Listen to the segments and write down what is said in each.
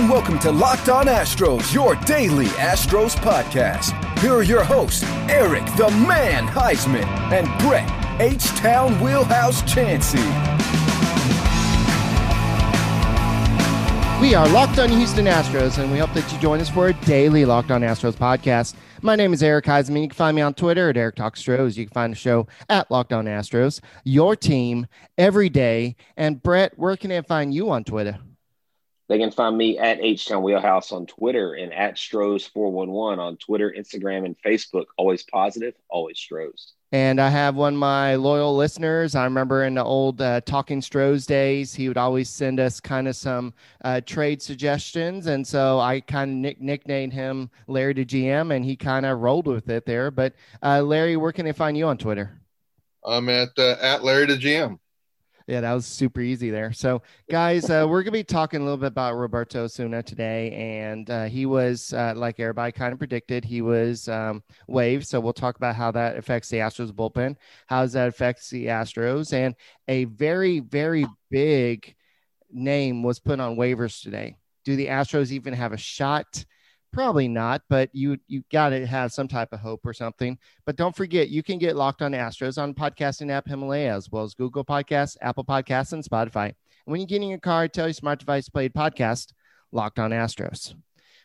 and welcome to Locked On Astros, your daily Astros podcast. Here are your hosts, Eric the Man Heisman and Brett H Town Wheelhouse Chansey. We are Locked On Houston Astros, and we hope that you join us for a daily Locked On Astros podcast. My name is Eric Heisman. You can find me on Twitter at Eric Talk. You can find the show at Locked On Astros, your team every day. And Brett, where can I find you on Twitter? They can find me at H Town Wheelhouse on Twitter and at Stros411 on Twitter, Instagram, and Facebook. Always positive, always Stros. And I have one of my loyal listeners. I remember in the old uh, Talking Stros days, he would always send us kind of some uh, trade suggestions. And so I kind of nick- nicknamed him Larry the GM, and he kind of rolled with it there. But uh, Larry, where can they find you on Twitter? I'm at uh, at Larry the GM. Yeah, that was super easy there. So, guys, uh, we're going to be talking a little bit about Roberto Osuna today. And uh, he was, uh, like everybody kind of predicted, he was um, waived. So, we'll talk about how that affects the Astros bullpen, how does that affect the Astros. And a very, very big name was put on waivers today. Do the Astros even have a shot? Probably not, but you you got to have some type of hope or something. But don't forget, you can get Locked On Astros on podcasting app Himalaya as well as Google Podcasts, Apple Podcasts, and Spotify. And when you get in your car, tell your smart device played podcast Locked On Astros.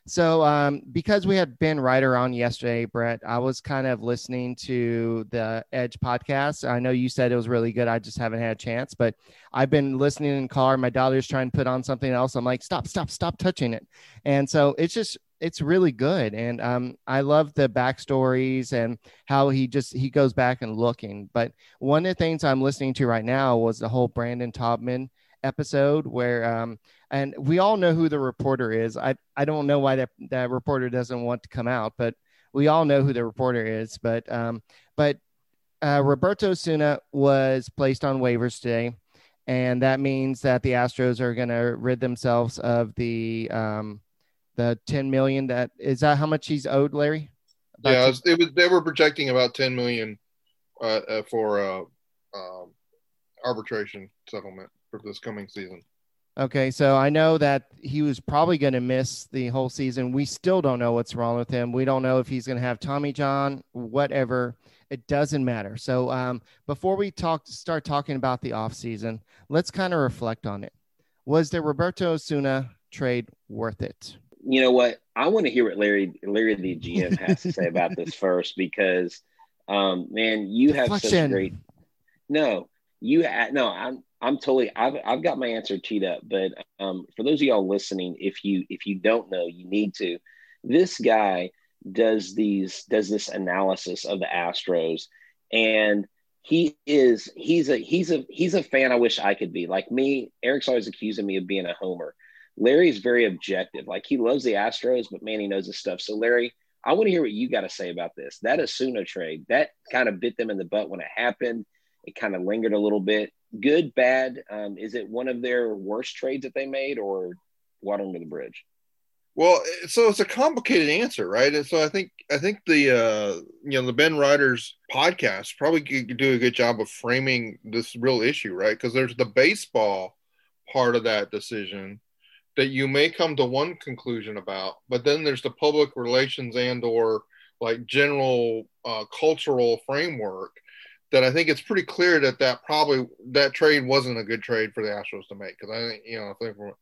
So, um, because we had Ben Reiter on yesterday, Brett, I was kind of listening to the Edge podcast. I know you said it was really good. I just haven't had a chance, but I've been listening in car. My daughter's trying to put on something else. I'm like, stop, stop, stop touching it. And so it's just it's really good. And um, i love the backstories and how he just he goes back and looking. But one of the things i'm listening to right now was the whole brandon taubman episode where um, and we all know who the reporter is. I i don't know why that that reporter doesn't want to come out but we all know who the reporter is. But um but uh, roberto Osuna was placed on waivers today. And that means that the astros are going to rid themselves of the um the 10 million that is that how much he's owed larry? About yeah it was, was, they were projecting about 10 million uh, uh, for uh, um, arbitration settlement for this coming season. Okay so i know that he was probably going to miss the whole season. We still don't know what's wrong with him. We don't know if he's going to have tommy john whatever. It doesn't matter. So um, before we talk start talking about the off season let's kind of reflect on it. Was the roberto osuna trade worth it you know what? I want to hear what Larry Larry the GM has to say about this first because, um, man, you have such great. No, you ha- no. I'm I'm totally. I've I've got my answer teed up, but um, for those of y'all listening, if you if you don't know, you need to. This guy does these does this analysis of the Astros, and he is he's a he's a he's a fan. I wish I could be like me. Eric's always accusing me of being a homer Larry's very objective. Like he loves the Astros, but man, he knows his stuff. So, Larry, I want to hear what you got to say about this. That Osuna trade, that kind of bit them in the butt when it happened. It kind of lingered a little bit. Good, bad. Um, is it one of their worst trades that they made or water under the bridge? Well, so it's a complicated answer, right? And so I think I think the uh, you know the Ben Reiter's podcast probably could do a good job of framing this real issue, right? Because there's the baseball part of that decision, that you may come to one conclusion about but then there's the public relations and or like general uh, cultural framework that i think it's pretty clear that that probably that trade wasn't a good trade for the astros to make because i think you know i think from,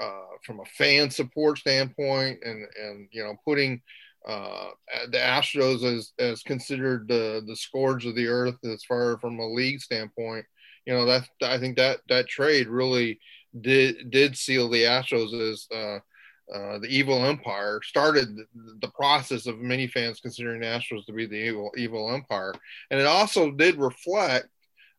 uh, from a fan support standpoint and and you know putting uh, the Astros as, as considered the the scourge of the earth as far from a league standpoint, you know that I think that that trade really did did seal the Astros as uh, uh, the evil empire. Started the process of many fans considering the Astros to be the evil evil empire, and it also did reflect,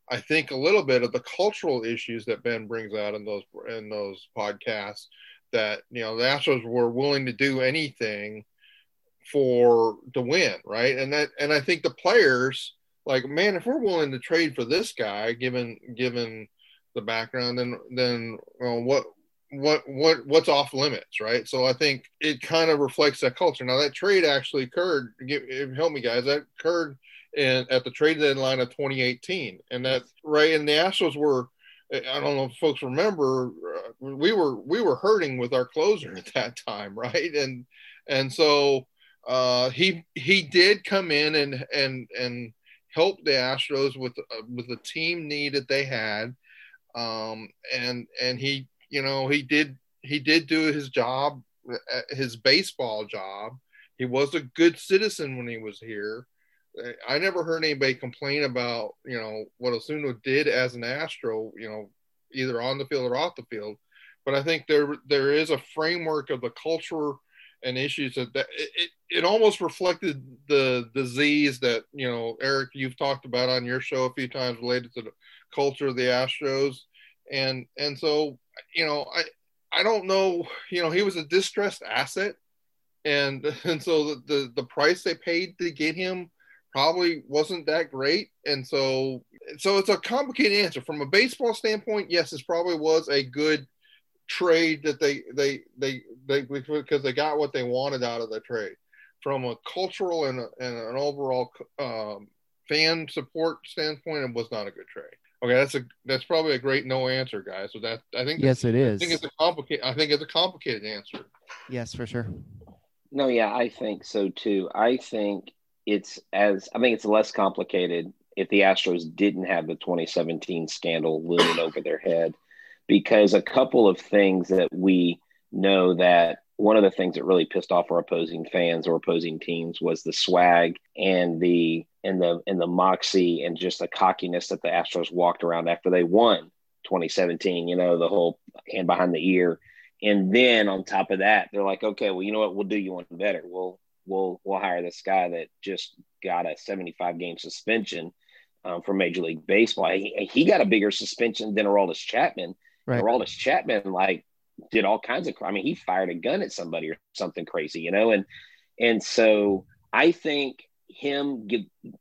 I think, a little bit of the cultural issues that Ben brings out in those in those podcasts. That you know the Astros were willing to do anything for the win, right? And that and I think the players like, man, if we're willing to trade for this guy, given given the background, then then well, what what what what's off limits, right? So I think it kind of reflects that culture. Now that trade actually occurred. Give, help me, guys. That occurred in at the trade deadline of 2018, and that right. And the Astros were. I don't know if folks remember. Uh, we were we were hurting with our closer at that time, right? And and so uh, he he did come in and and and help the Astros with uh, with the team need that they had, um, and and he you know he did he did do his job, uh, his baseball job. He was a good citizen when he was here. I never heard anybody complain about you know what Osuna did as an Astro, you know, either on the field or off the field. But I think there there is a framework of the culture and issues that, it, it almost reflected the disease that you know Eric you've talked about on your show a few times related to the culture of the Astros. And and so you know I I don't know you know he was a distressed asset. And and so the the, the price they paid to get him probably wasn't that great. And so so it's a complicated answer. From a baseball standpoint yes this probably was a good trade that they they they they because they got what they wanted out of the trade. From a cultural and, a, and an overall um, fan support standpoint it was not a good trade. Okay that's a that's probably a great no answer guys so that i think yes it is i think it's a complicated i think it's a complicated answer. Yes for sure. No yeah i think so too. I think it's as i think it's less complicated if the astros didn't have the 2017 scandal looming over their head because a couple of things that we know that one of the things that really pissed off our opposing fans or opposing teams was the swag and the and the and the moxie and just the cockiness that the Astros walked around after they won 2017. You know, the whole hand behind the ear, and then on top of that, they're like, okay, well, you know what? We'll do you one better. We'll we'll we'll hire this guy that just got a 75 game suspension um, from Major League Baseball. He, he got a bigger suspension than Aroldis Chapman Right. Aroldis Chapman like did all kinds of. I mean, he fired a gun at somebody or something crazy, you know. And and so I think him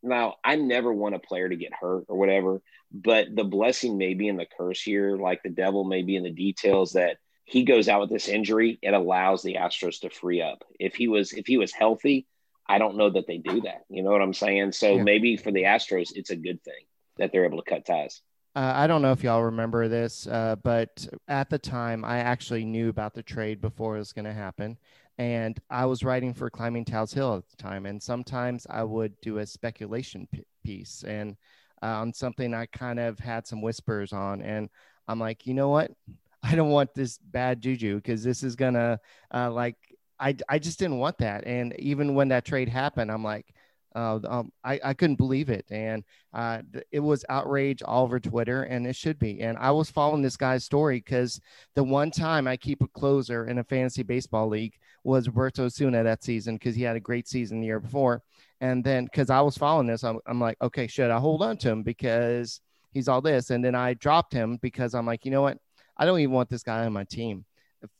now. I never want a player to get hurt or whatever, but the blessing may be in the curse here. Like the devil may be in the details that he goes out with this injury. It allows the Astros to free up. If he was if he was healthy, I don't know that they do that. You know what I'm saying? So yeah. maybe for the Astros, it's a good thing that they're able to cut ties. Uh, I don't know if y'all remember this, uh, but at the time, I actually knew about the trade before it was going to happen. And I was writing for Climbing Tal's Hill at the time. And sometimes I would do a speculation p- piece and uh, on something I kind of had some whispers on. And I'm like, you know what? I don't want this bad juju because this is going to, uh, like, I, I just didn't want that. And even when that trade happened, I'm like, uh, um, I, I couldn't believe it. And uh, it was outrage all over Twitter, and it should be. And I was following this guy's story because the one time I keep a closer in a fantasy baseball league was Roberto Osuna that season because he had a great season the year before. And then because I was following this, I'm, I'm like, okay, should I hold on to him because he's all this? And then I dropped him because I'm like, you know what? I don't even want this guy on my team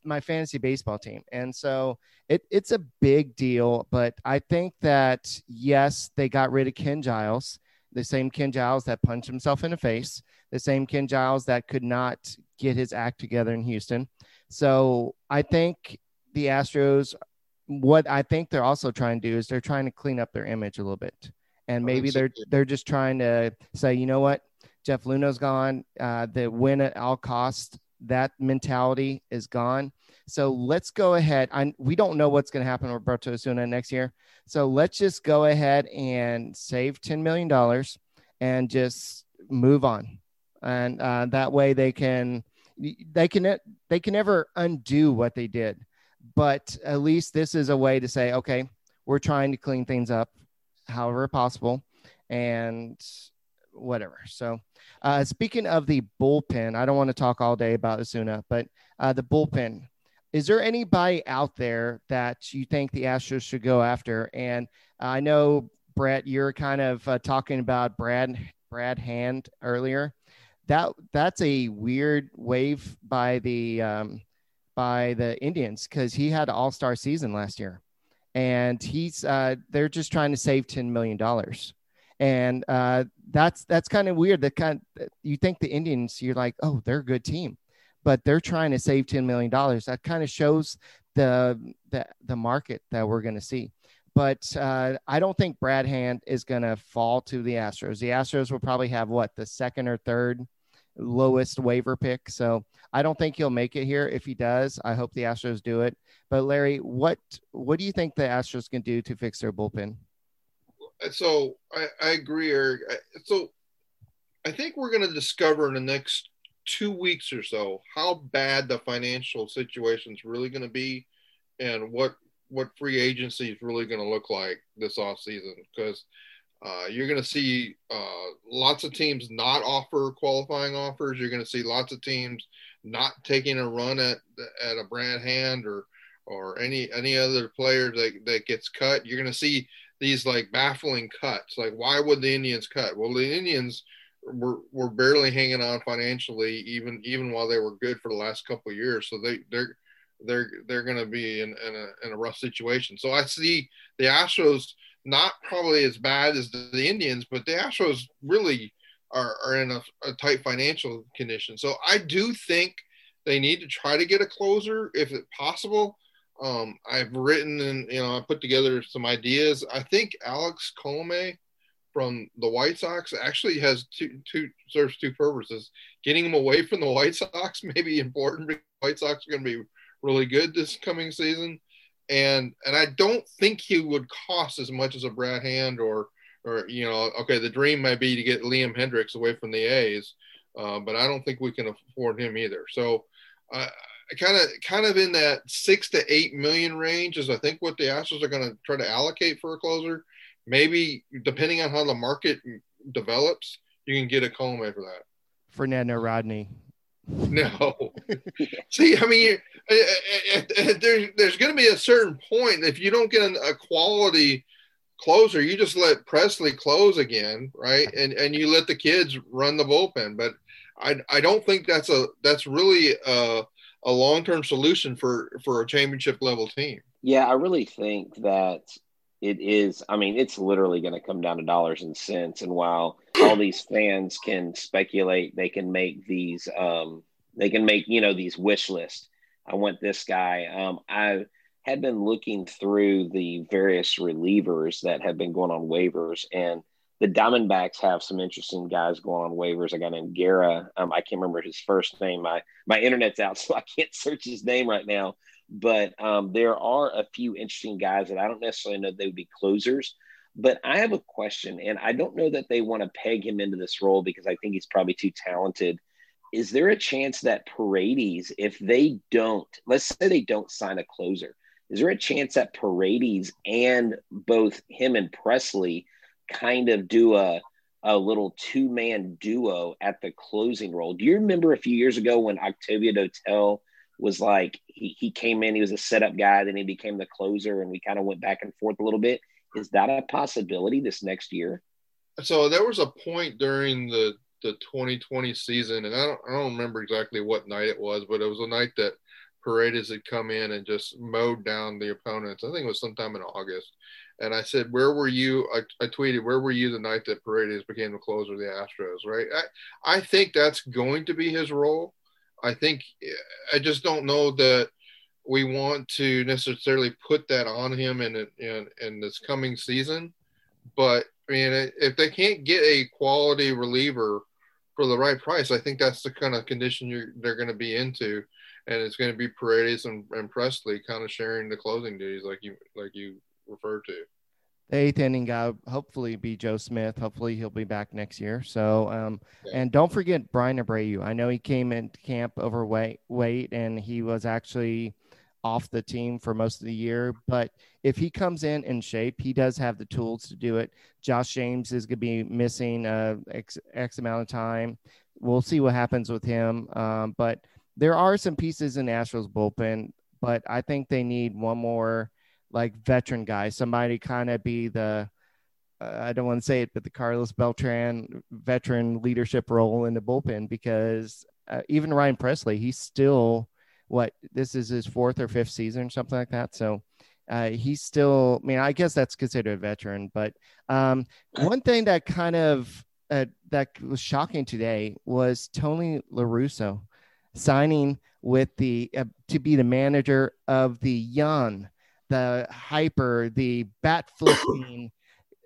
my fantasy baseball team. And so it, it's a big deal. But I think that, yes, they got rid of Ken Giles, the same Ken Giles that punched himself in the face, the same Ken Giles that could not get his act together in Houston. So I think the Astros, what I think they're also trying to do is they're trying to clean up their image a little bit. And maybe they're they're just trying to say, you know what, Jeff Luhnow's gone. Uh, the win at all costs that mentality is gone. So let's go ahead. I, we don't know what's going to happen with Roberto Osuna next year. So let's just go ahead and save $10 million and just move on. And uh, that way they can, they can, they can never undo what they did. But at least this is a way to say, okay, we're trying to clean things up however possible. And whatever. So, uh, speaking of the bullpen, I don't want to talk all day about Osuna, but uh, the bullpen. Is there anybody out there that you think the Astros should go after? And I know Brett, you're kind of uh, talking about Brad Brad Hand earlier. That that's a weird wave by the um, by the Indians because he had an All Star season last year, and he's uh, they're just trying to save ten million dollars and uh, that's that's kind of weird. That kind you think the Indians, you're like, oh, they're a good team, but they're trying to save ten million dollars. That kind of shows the the the market that we're going to see. But uh, I don't think Brad Hand is going to fall to the Astros. The Astros will probably have what the second or third lowest waiver pick. So I don't think he'll make it here. If he does, I hope the Astros do it. But Larry, what what do you think the Astros can do to fix their bullpen? So I, I agree, Eric. So I think we're going to discover in the next two weeks or so how bad the financial situation is really going to be and what what free agency is really going to look like this off season because uh, you're going to see uh, lots of teams not offer qualifying offers. You're going to see lots of teams not taking a run at at a Brad Hand or or any any other player that, that gets cut. You're going to see these like baffling cuts. Like, why would the Indians cut? Well, the Indians were, were barely hanging on financially, even even while they were good for the last couple years. So they they're they're they're going to be in, in a in a rough situation. So I see the Astros not probably as bad as the, Indians, but the Astros really are, are in a, a tight financial condition. So I do think they need to try to get a closer if possible. Um, I've written and you know I put together some ideas. I think Alex Colome from the White Sox actually has two two serves two purposes. Getting him away from the White Sox may be important because White Sox are going to be really good this coming season, and and I don't think he would cost as much as a Brad Hand or or you know okay the dream might be to get Liam Hendriks away from the A's, uh, but I don't think we can afford him either. So. Uh, kind of kind of in that six to eight million range is I think what the Astros are going to try to allocate for a closer. Maybe depending on how the market develops, you can get a Colome for that. Fernando Rodney. No. See, I mean, eh, eh, eh, there's there's going to be a certain point if you don't get a quality closer, you just let Pressly close again, right? And and you let the kids run the bullpen. But I I don't think that's a that's really a a long term solution for for a championship level team. Yeah, I really think that it is. I mean, it's literally going to come down to dollars and cents. And while all these fans can speculate, they can make these. Um, they can make you know these wish lists. I want this guy. Um, I had been looking through the various relievers that have been going on waivers, and the Diamondbacks have some interesting guys going on waivers. A guy named Guerra. Um, I can't remember his first name. My my internet's out, so I can't search his name right now. But um, there are a few interesting guys that I don't necessarily know they would be closers. But I have a question, and I don't know that they want to peg him into this role because I think he's probably too talented. Is there a chance that Paredes, if they don't, let's say they don't sign a closer, is there a chance that Paredes and both him and Pressly – kind of do a a little two man duo at the closing role. Do you remember a few years ago when Octavio Dotel was like he, he came in, he was a setup guy, then he became the closer, and we kind of went back and forth a little bit. Is that a possibility this next year? So there was a point during the the 2020 season, and I don't I don't remember exactly what night it was, but it was a night that Paredes had come in and just mowed down the opponents. I think it was sometime in August. And I said, Where were you? I, I tweeted, Where were you the night that Paredes became the closer of the Astros, right? I, I think that's going to be his role. I think, I just don't know that we want to necessarily put that on him in, in, in this coming season. But I mean, if they can't get a quality reliever for the right price, I think that's the kind of condition they're going to be into and it's going to be Paredes and, and Pressly kind of sharing the closing duties, like you like you referred to. The eighth inning guy, hopefully, be Joe Smith. Hopefully, he'll be back next year. So, um, yeah. and don't forget Bryan Abreu. I know he came into camp overweight, weight, and he was actually off the team for most of the year. But if he comes in in shape, he does have the tools to do it. Josh James is going to be missing uh, X, X amount of time. We'll see what happens with him. Um, but there are some pieces in Astros bullpen, but I think they need one more like veteran guy, somebody kind of be the uh, I don't want to say it, but the Carlos Beltran veteran leadership role in the bullpen because uh, even Ryan Pressly, he's still what this is his fourth or fifth season, something like that. So uh, he's still, I mean, I guess that's considered a veteran. But um, one thing that kind of uh, that was shocking today was Tony La Russa signing with the uh, to be the manager of the young, the hyper, the bat flipping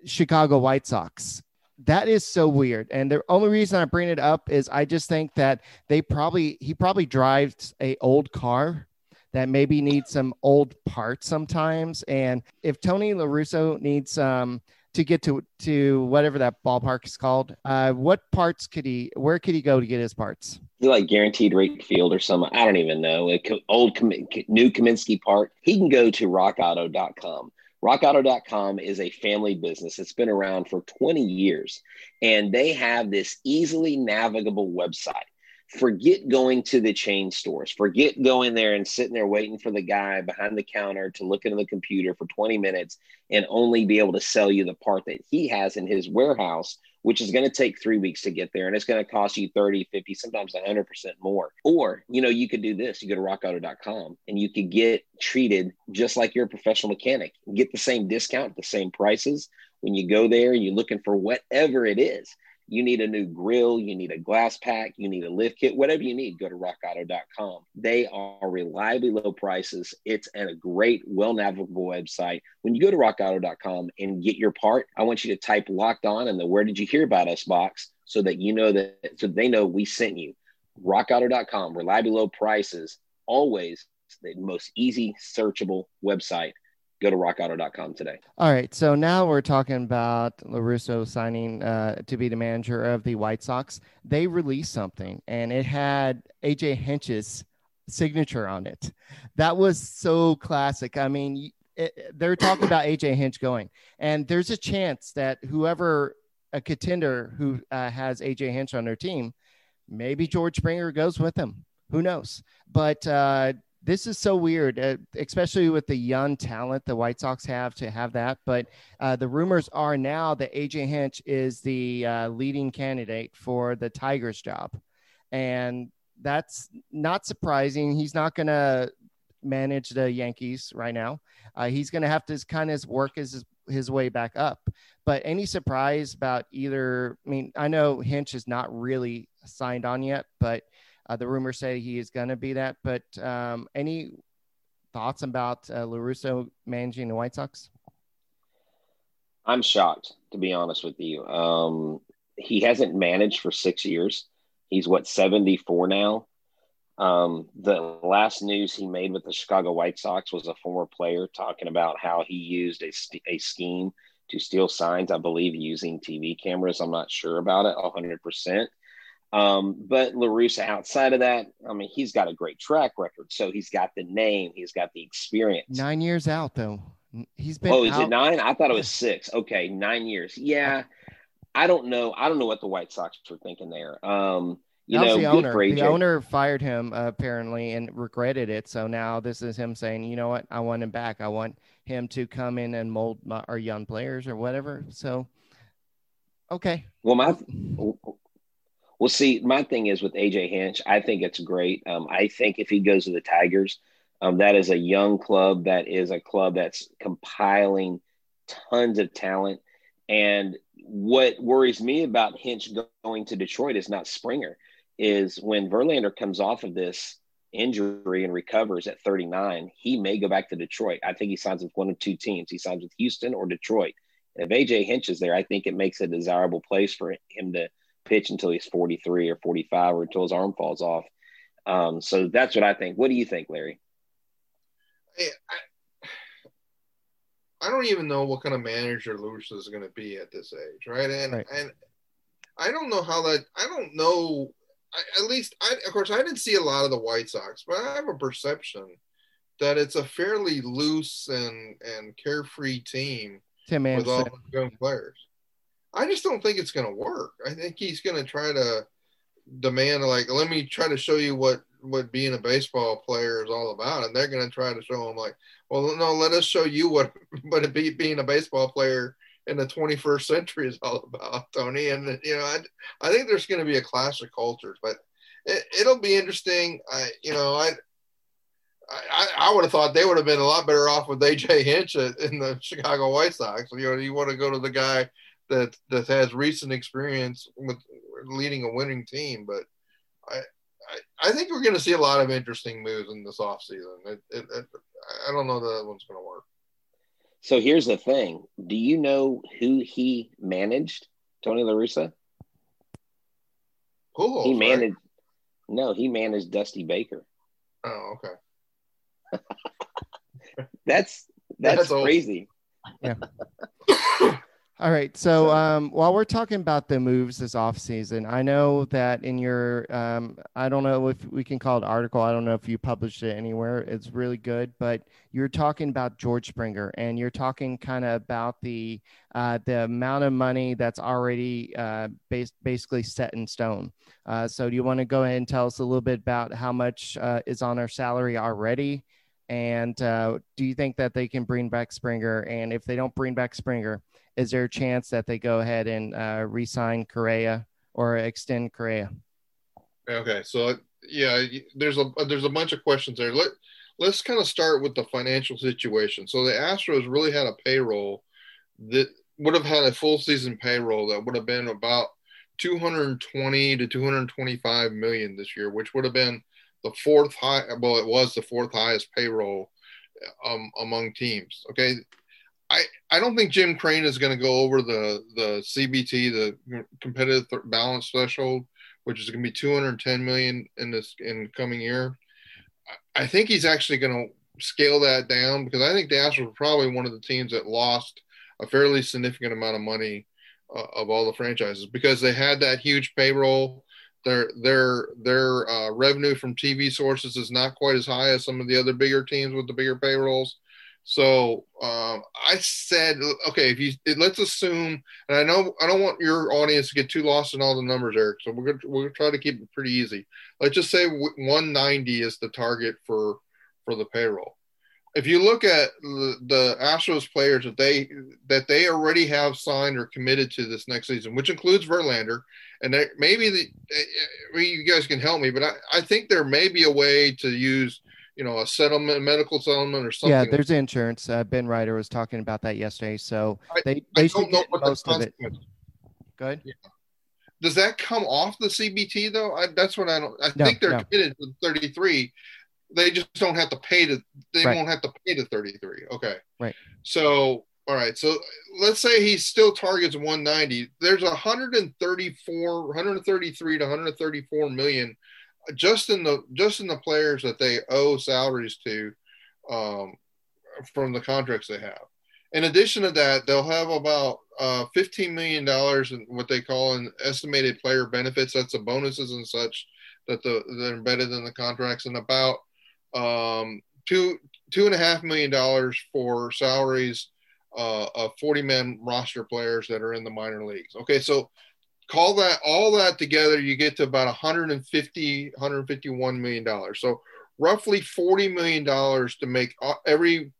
Chicago White Sox. that is so weird. And the only reason I bring it up is I just think that they probably he probably drives a old car that maybe needs some old parts sometimes. And if Tony La Russa needs um to get to to whatever that ballpark is called, uh, what parts could he? Where could he go to get his parts? Like guaranteed rate field or something. I don't even know. A old new Comiskey Park. He can go to rockauto.com. RockAuto.com is a family business. It's been around for 20 years, and they have this easily navigable website. Forget going to the chain stores. Forget going there and sitting there waiting for the guy behind the counter to look into the computer for 20 minutes and only be able to sell you the part that he has in his warehouse which is going to take three weeks to get there and it's going to cost you 30 50 sometimes 100% more. Or you know you could do this you go to rockauto.com and you could get treated just like you're a professional mechanic. Get the same discount the same prices. When you go there and you're looking for whatever it is you need a new grill, you need a glass pack, you need a lift kit, whatever you need, go to rockauto.com. They are reliably low prices. It's a great, well navigable website. When you go to rockauto.com and get your part, I want you to type locked on in the where did you hear about us box so that you know that so they know we sent you. Rockauto.com, reliably low prices, always the most easy searchable website go to rockauto.com today. All right. So now we're talking about La Russa signing uh, to be the manager of the White Sox. They released something and it had AJ Hinch's signature on it. That was so classic. I mean, it, they're talking about AJ Hinch going, and there's a chance that whoever a contender who uh, has AJ Hinch on their team, maybe George Springer goes with him. Who knows? But uh, this is so weird, uh, especially with the young talent the White Sox have to have that. But uh, the rumors are now that AJ Hinch is the uh, leading candidate for the Tigers job, and that's not surprising. He's not going to manage the Yankees right now. Uh, he's going to have to kind of work his his way back up. But any surprise about either? I mean, I know Hinch is not really signed on yet, but uh, the rumors say he is going to be that. But um, any thoughts about uh, La Russa managing the White Sox? I'm shocked, to be honest with you. Um, he hasn't managed for six years. He's what 74 now. Um, the last news he made with the Chicago White Sox was a former player talking about how he used a, a scheme to steal signs, I believe, using TV cameras. I'm not sure about it 100%. Um, but La Russa, outside of that, I mean, he's got a great track record. So he's got the name, he's got the experience. Nine years out, though. He's been. Oh, is out. it nine? I thought it was six. Okay, nine years. Yeah. I don't know. I don't know what the White Sox were thinking there. Um, you know, the owner. The owner fired him uh, apparently and regretted it. So now this is him saying, you know what? I want him back. I want him to come in and mold my, our young players or whatever. So, okay. Well, my well, see, my thing is with AJ Hinch, I think it's great. Um, I think if he goes to the Tigers, um, that is a young club. That is a club that's compiling tons of talent. And what worries me about Hinch going to Detroit is not Springer, is when Verlander comes off of this injury and recovers at 39, he may go back to Detroit. I think he signs with one of two teams. He signs with Houston or Detroit. And if AJ Hinch is there, I think it makes a desirable place for him to – pitch until he's 43 or 45 or until his arm falls off. Um, so that's what I think. What do you think, Larry? I, I, don't even know what kind of manager Lewis is going to be at this age, right? And right. and I don't know how that. I don't know. I, at least, I, of course, I didn't see a lot of the White Sox, but I have a perception that it's a fairly loose and and carefree team Tim with all young players. I just don't think it's going to work. I think he's going to try to demand like, let me try to show you what what being a baseball player is all about, and they're going to try to show him like, well, no, let us show you what what be being a baseball player in the 21st century is all about, Tony. And you know, I I think there's going to be a clash of cultures, but it, will be interesting. I you know I. I, I would have thought they would have been a lot better off with AJ Hinch in the Chicago White Sox. You know, you want to go to the guy that that has recent experience with leading a winning team. But I I, I think we're going to see a lot of interesting moves in this offseason. It, it, it, I don't know that, that one's going to work. So here's the thing: Do you know who he managed Tony La Russa. Pujols, he managed. right? Pujols, he right? managed. No, he managed Dusty Baker. Oh, okay. That's that's, That's old. crazy. All right. So um, while we're talking about the moves this offseason, I know that in your, um, I don't know if we can call it article. I don't know if you published it anywhere. It's really good, but you're talking about George Springer and you're talking kind of about the uh, the amount of money that's already uh, bas- basically set in stone. Uh, so do you want to go ahead and tell us a little bit about how much uh, is on our salary already? And uh, do you think that they can bring back Springer? And if they don't bring back Springer, is there a chance that they go ahead and uh, re-sign Correa or extend Correa? Okay, so yeah, there's a there's a bunch of questions there. Let let's kind of start with the financial situation. So the Astros really had a payroll that would have had a full season payroll that would have been about 220 to 225 million this year, which would have been the fourth high. Well, it was the fourth highest payroll um, among teams. Okay, I, I don't think Jim Crane is going to go over the the CBT, the competitive th- balance threshold, which is going to be 210 million in this in coming year. I, I think he's actually going to scale that down because I think the Astros were probably one of the teams that lost a fairly significant amount of money uh, of all the franchises because they had that huge payroll. Their their their uh, revenue from TV sources is not quite as high as some of the other bigger teams with the bigger payrolls. So um, I said, okay, if you let's assume, and I know I don't want your audience to get too lost in all the numbers, Eric. So we're gonna we're gonna try to keep it pretty easy. Let's just say 190 is the target for for the payroll. If you look at the, the Astros players that they that they already have signed or committed to this next season, which includes Verlander, and they, maybe the I mean, you guys can help me, but I, I think there may be a way to use you know a settlement, medical settlement, or something. Yeah, there's insurance. Uh, ben Reiter was talking about that yesterday. So I- they don't should get most of it. Good. Does that come off the CBT though? I, that's what I don't. I No, think they're no. committed to 33. They just don't have to pay to. They Right. won't have to pay to 33. Okay. Right. So all right. So let's say he still targets 190. There's 134, 133 to 134 million just in the just in the players that they owe salaries to um, from the contracts they have. In addition to that, they'll have about uh, $15 million in what they call an estimated player benefits. That's the bonuses and such that the that are embedded in the contracts, and about um, two two and a half million dollars for salaries uh, of 40 man roster players that are in the minor leagues. Okay, so call that all that together, you get to about 150 151 million dollars. So roughly 40 million dollars to make uh, every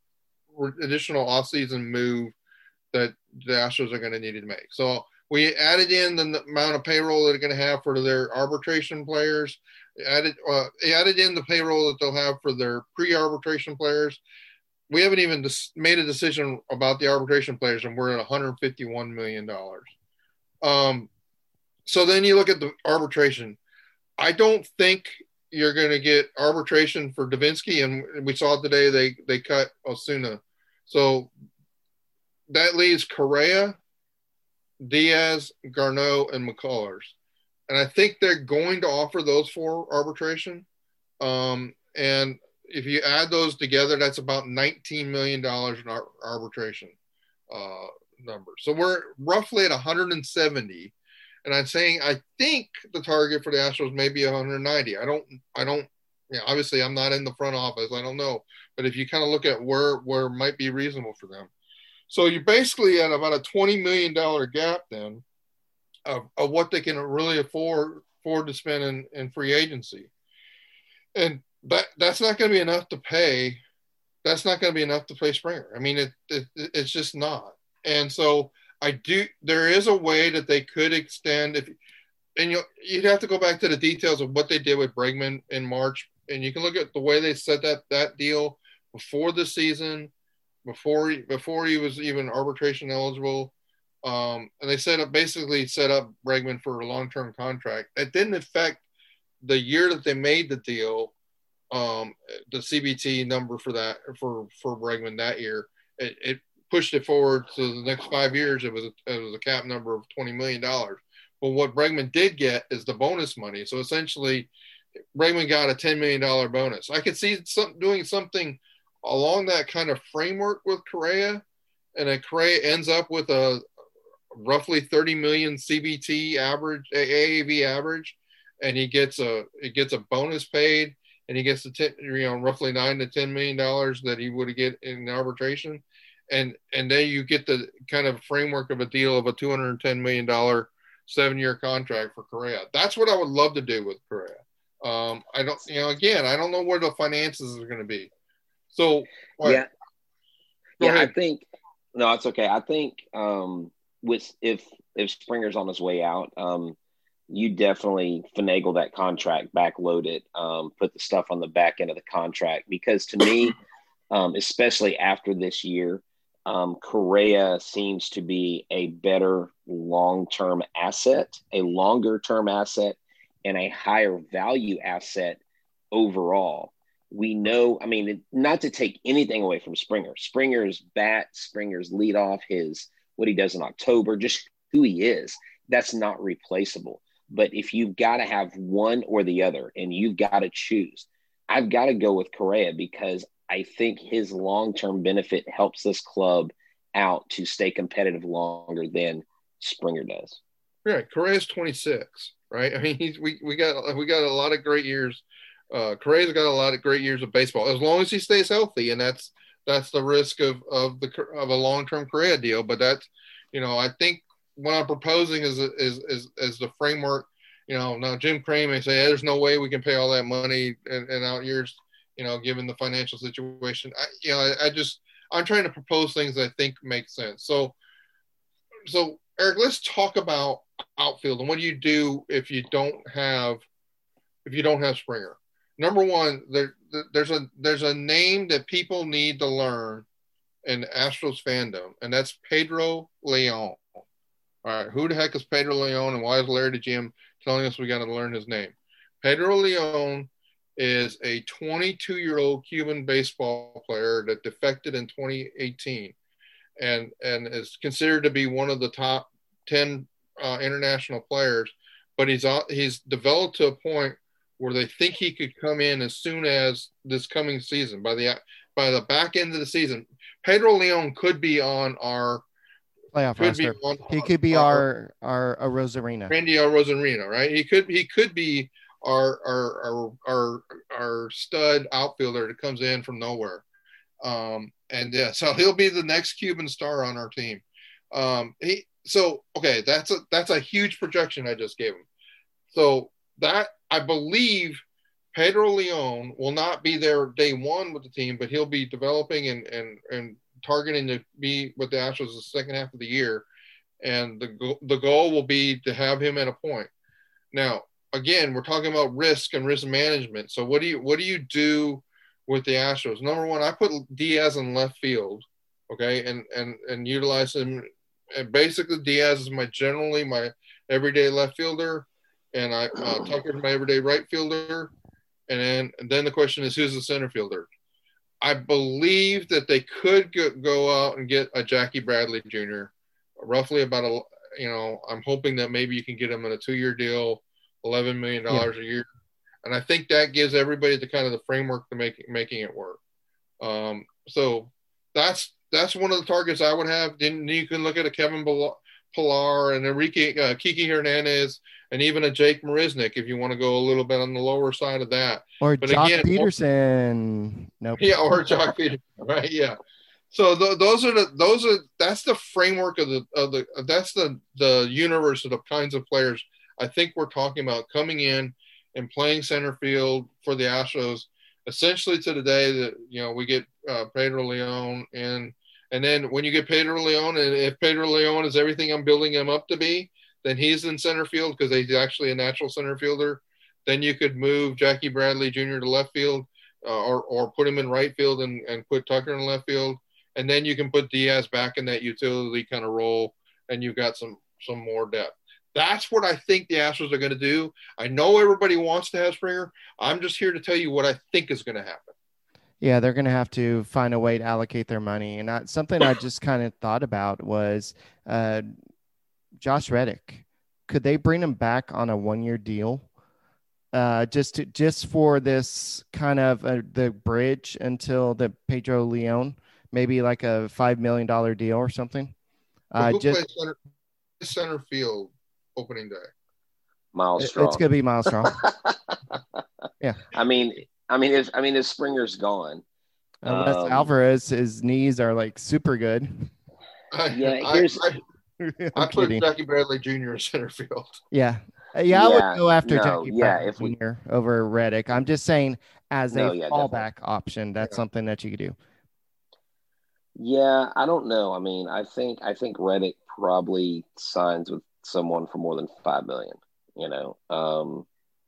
additional offseason move that the Astros are going to need to make. So we added in the amount of payroll that they're going to have for their arbitration players. Added uh, added in the payroll that they'll have for their pre-arbitration players. We haven't even made a decision about the arbitration players, and we're at 151 million dollars. Um, so then you look at the arbitration. I don't think you're going to get arbitration for Devenski, and we saw today they they cut Osuna. So that leaves Correa, Diaz, Garneau, and McCullers. And I think they're going to offer those for arbitration. Um, and if you add those together, that's about $19 million in ar- arbitration uh, number. So we're roughly at 170. And I'm saying I think the target for the Astros may be 190. I don't, I don't, yeah, obviously I'm not in the front office. I don't know. But if you kind of look at where where might be reasonable for them. So you're basically at about a $20 million gap then of, of what they can really afford afford to spend in, in free agency. And that that's not going to be enough to pay. That's not going to be enough to pay Springer. I mean, it, it it's just not. And so I do. There is a way that they could extend if, and you you'd have to go back to the details of what they did with Bregman in March, and you can look at the way they set that that deal before the season, before before he was even arbitration eligible. Um, and they set up basically set up Bregman for a long term contract. It didn't affect the year that they made the deal. Um, the CBT number for that for for Bregman that year, it, it pushed it forward to the next five years. It was a, it was a cap number of twenty million dollars. But what Bregman did get is the bonus money. So essentially, Bregman got a ten million dollar bonus. I could see some doing something along that kind of framework with Correa, and then Correa ends up with a roughly 30 million CBT average, AAV average, and he gets a he gets a bonus paid, and he gets the ten, you know roughly nine to ten million dollars that he would get in arbitration, and and then you get the kind of framework of a deal of a 210 million dollar seven year contract for Correa. That's what I would love to do with Correa. Um, I don't, you know, again, I don't know where the finances are going to be. So yeah, yeah, ahead. I think no, it's okay. I think um, with if if Springer's on his way out, um, you definitely finagle that contract, backload it, um, put the stuff on the back end of the contract. Because to me, um, especially after this year, um, Correa seems to be a better long term asset, a longer term asset, and a higher value asset overall. We know, I mean, not to take anything away from Springer. Springer's bat, Springer's lead off, his what he does in October, just who he is, that's not replaceable. But if you've got to have one or the other and you've got to choose, I've got to go with Correa because I think his long term benefit helps this club out to stay competitive longer than Springer does. Right. Correa's 26, right? I mean, he's, we, we got we got a lot of great years. Uh, Correa's got a lot of great years of baseball as long as he stays healthy, and that's that's the risk of of the of a long term Correa deal. But that's you know, I think what I'm proposing is is is, is the framework. You know, now Jim Crane may say, hey, "There's no way we can pay all that money in, in out years." You know, given the financial situation, I, you know, I, I just I'm trying to propose things that I think make sense. So, so Eric, let's talk about outfield and what do you do if you don't have if you don't have Springer? Number one, there, there's a there's a name that people need to learn in Astros fandom, and that's Pedro Leon. All right, who the heck is Pedro Leon, and why is Larry the GM telling us we got to learn his name? Pedro Leon is a 22 year old Cuban baseball player that defected in 2018 and, and is considered to be one of the top 10 uh, international players. But he's, uh, he's developed to a point where they think he could come in as soon as this coming season by the by the back end of the season. Pedro Leon could be on our playoff could roster. On, he could be our our, our Arozarena. Randy Arozarena, right? He could he could be our our our our, our stud outfielder that comes in from nowhere. Um, and yeah, so he'll be the next Cuban star on our team. Um, he so okay, that's a that's a huge projection I just gave him. So that I believe Pedro Leon will not be there day one with the team, but he'll be developing and and and targeting to be with the Astros the second half of the year, and the the goal will be to have him at a point. Now, again, we're talking about risk and risk management. So what do you what do you do with the Astros? Number one, I put Diaz in left field, okay, and and and utilize him. And basically, Diaz is my generally my everyday left fielder, and I uh, Tucker's my everyday right fielder, and then and then the question is who's the center fielder? I believe that they could go out and get a Jackie Bradley Jr. roughly about a you know I'm hoping that maybe you can get him in a two year deal, eleven million dollars yeah. a year, and I think that gives everybody the kind of the framework to make making it work. Um, so that's that's one of the targets I would have. Then you can look at a Kevin Pillar and Enrique uh, Kiki Hernandez and even a Jake Marisnick if you want to go a little bit on the lower side of that. Or but Joc again, Pederson. Nope. Yeah, or Joc Pederson. Right. Yeah. So th- those are the those are that's the framework of the of the that's the the universe of the kinds of players I think we're talking about coming in and playing center field for the Astros. Essentially, to the day that you know we get uh, Pedro Leon and and then when you get Pedro Leon and if Pedro Leon is everything I'm building him up to be, then he's in center field because he's actually a natural center fielder. Then you could move Jackie Bradley Jr. to left field, uh, or or put him in right field and, and put Tucker in left field, and then you can put Diaz back in that utility kind of role, and you've got some some more depth. That's what I think the Astros are going to do. I know everybody wants to have Springer. I'm just here to tell you what I think is going to happen. Yeah, they're going to have to find a way to allocate their money. And I, something I just kind of thought about was uh, Josh Reddick. Could they bring him back on a one-year deal, uh, just to, just for this kind of uh, the bridge until the Pedro Leon, maybe like a five million dollar deal or something? Uh, just center, center field opening day. Myles Straw. It's gonna be Myles Straw. yeah. I mean, I mean, if I mean, if Springer's gone, unless um, Alvarez, his knees are like super good. yeah, here's. I, I, I put Jackie Bradley Jr. in center field. Yeah. Uh, yeah, I would go after no, Jackie yeah, Bradley Jr. We, over Reddick. I'm just saying, as no, a yeah, fallback definitely. option, that's yeah. something that you could do. Yeah, I don't know. I mean, I think I think Reddick probably signs with someone for more than five million. You know, um,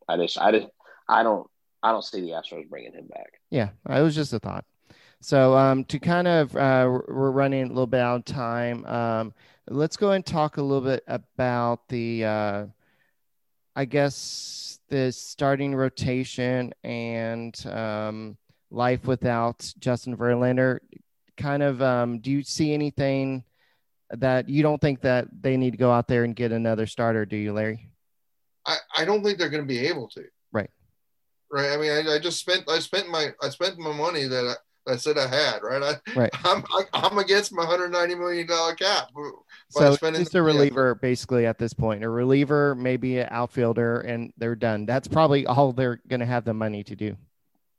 I just I just I don't I don't see the Astros bringing him back. Yeah, it was just a thought. So um, to kind of uh, we're running a little bit out of time. Um, let's go and talk a little bit about the, uh, I guess the starting rotation and um, life without Justin Verlander. Kind of, um, do you see anything that you don't think that they need to go out there and get another starter? Do you, Larry? I, I don't think they're going to be able to right? I mean, I, I, just spent I spent my I spent my money that I, I said I had, right? I, right. I'm I, am against my 190 million dollar cap. So it's a reliever basically at this point. A reliever, maybe an outfielder, and they're done. That's probably all they're going to have the money to do.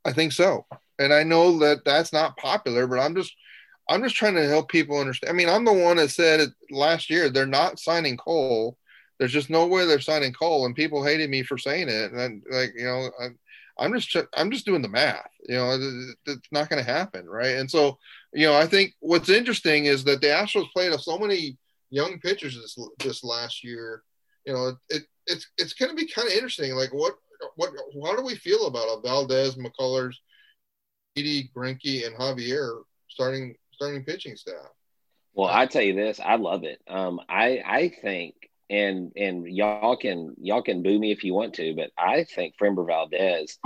I think so, and I know that that's not popular, but I'm just I'm just trying to help people understand. I mean, I'm the one that said it last year they're not signing Cole. There's just no way they're signing Cole, and people hated me for saying it. And like, you know, I, I'm just I'm just doing the math. You know, it's not going to happen, right? And so, you know, I think what's interesting is that the Astros played so many young pitchers this this last year. You know, it, it's it's going to be kind of interesting. Like, what what how do we feel about a Valdez, McCullers, Edie, Greinke, and Javier starting starting pitching staff? Well, I tell you this, I love it. Um, I I think and and y'all can y'all can boo me if you want to, but I think Framber Valdez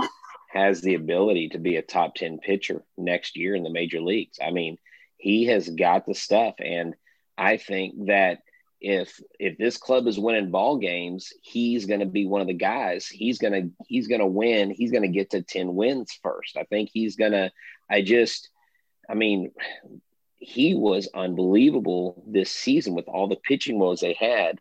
has the ability to be a top 10 pitcher next year in the major leagues. I mean, he has got the stuff and I think that if if this club is winning ball games, he's going to be one of the guys. He's going to he's going to win. He's going to get to 10 wins first. I think he's going to I just I mean, he was unbelievable this season with all the pitching woes they had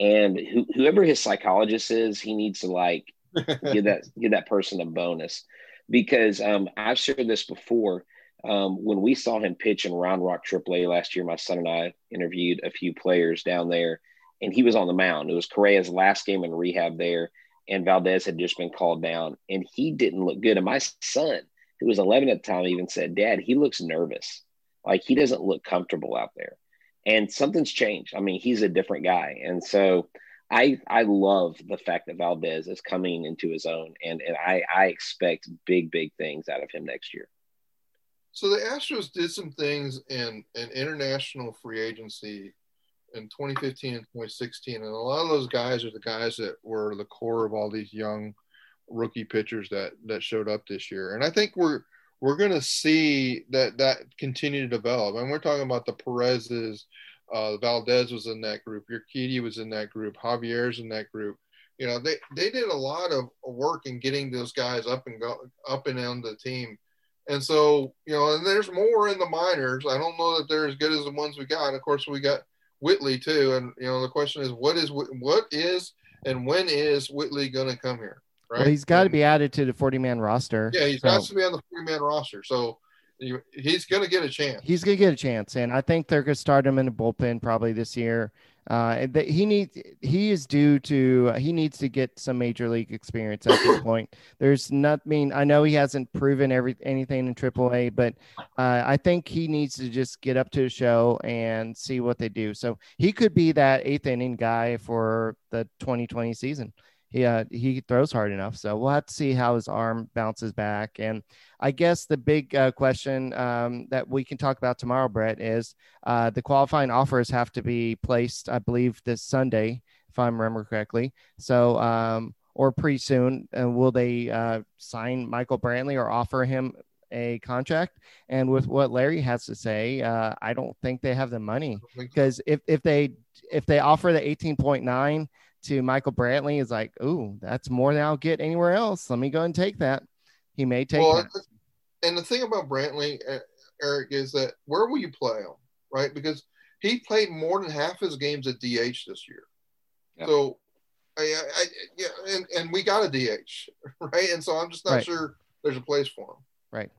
and whoever his psychologist is, he needs to like give that give that person a bonus because um, I've shared this before. Um, when we saw him pitch in Round Rock AAA last year, my son and I interviewed a few players down there, and he was on the mound. It was Correa's last game in rehab there, and Valdez had just been called down, and he didn't look good. And my son, who was 11 at the time, even said, "Dad, he looks nervous. Like he doesn't look comfortable out there." And something's changed. I mean, he's a different guy, and so I I love the fact that Valdez is coming into his own, and and I I expect big big things out of him next year. So the Astros did some things in an international free agency in 2015 and 2016, and a lot of those guys are the guys that were the core of all these young rookie pitchers that that showed up this year. And I think we're we're going to see that that continue to develop. And we're talking about the Perez's, uh, Valdez was in that group, Urquidy was in that group, Javier's in that group. You know, they, they did a lot of work in getting those guys up and go up and down the team. And so, you know, and there's more in the minors. I don't know that they're as good as the ones we got. Of course, we got Whitley too. And you know, the question is, what is what is and when is Whitley going to come here? Right? Well, he's got to be added to the 40 man roster. Yeah, he's so. got to be on the 40 man roster. So he's going to get a chance. He's going to get a chance. And I think they're going to start him in the bullpen probably this year. Uh, he needs he is due to he needs to get some major league experience at this point. There's not I mean I know he hasn't proven every anything in AAA, but uh, I think he needs to just get up to the show and see what they do. So he could be that eighth inning guy for the 2020 season he uh, he throws hard enough. So we'll have to see how his arm bounces back. And I guess the big uh, question um, that we can talk about tomorrow, Brett, is uh, the qualifying offers have to be placed, I believe, this Sunday, if I remember correctly. So um, or pretty soon, and will they uh, sign Michael Brantley or offer him a contract. And with what Larry has to say, uh, I don't think they have the money because if, if they if they offer the 18.9 to Michael Brantley, is like, oh, that's more than I'll get anywhere else. Let me go and take that. He may take well, that. And the thing about Brantley, uh, Eric, is that where will you play him, right? Because he played more than half his games at DH this year. Yep. So I, I, yeah, and, and we got a DH, right? And so I'm just not right. sure there's a place for him. Right.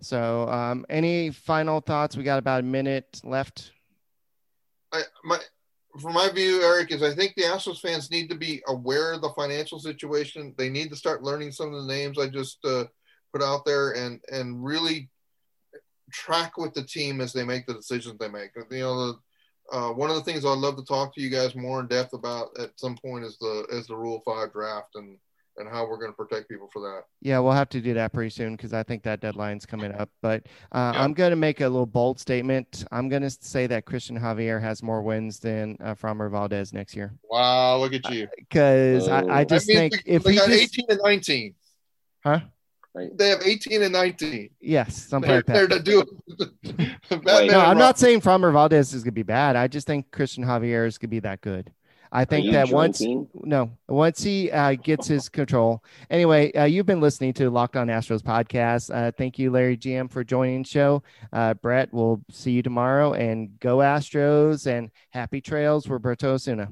So, um, any final thoughts? We got about a minute left. I, my, from my view, Eric, is I think the Astros fans need to be aware of the financial situation. They need to start learning some of the names I just uh, put out there, and and really track with the team as they make the decisions they make. You know, the, uh, one of the things I'd love to talk to you guys more in depth about at some point is the is the Rule Five draft and and how we're going to protect people for that. Yeah, we'll have to do that pretty soon because I think that deadline's coming up. But uh, yeah. I'm going to make a little bold statement. I'm going to say that Christian Javier has more wins than uh, Framber Valdez next year. Wow, look at you! Because uh, I, I, just think we, if we got just, 18 and 19, huh? They have 18 and 19. Yes, something they're, like that. They're to do. no, I'm not saying Framber Valdez is going to be bad. I just think Christian Javier is going to be that good. I think that once no, once he uh, gets his control. Anyway, uh, you've been listening to Locked On Astros podcast. Uh, thank you, Larry GM, for joining the show. Uh, Brett, we'll see you tomorrow, and go Astros and happy trails, Roberto Osuna.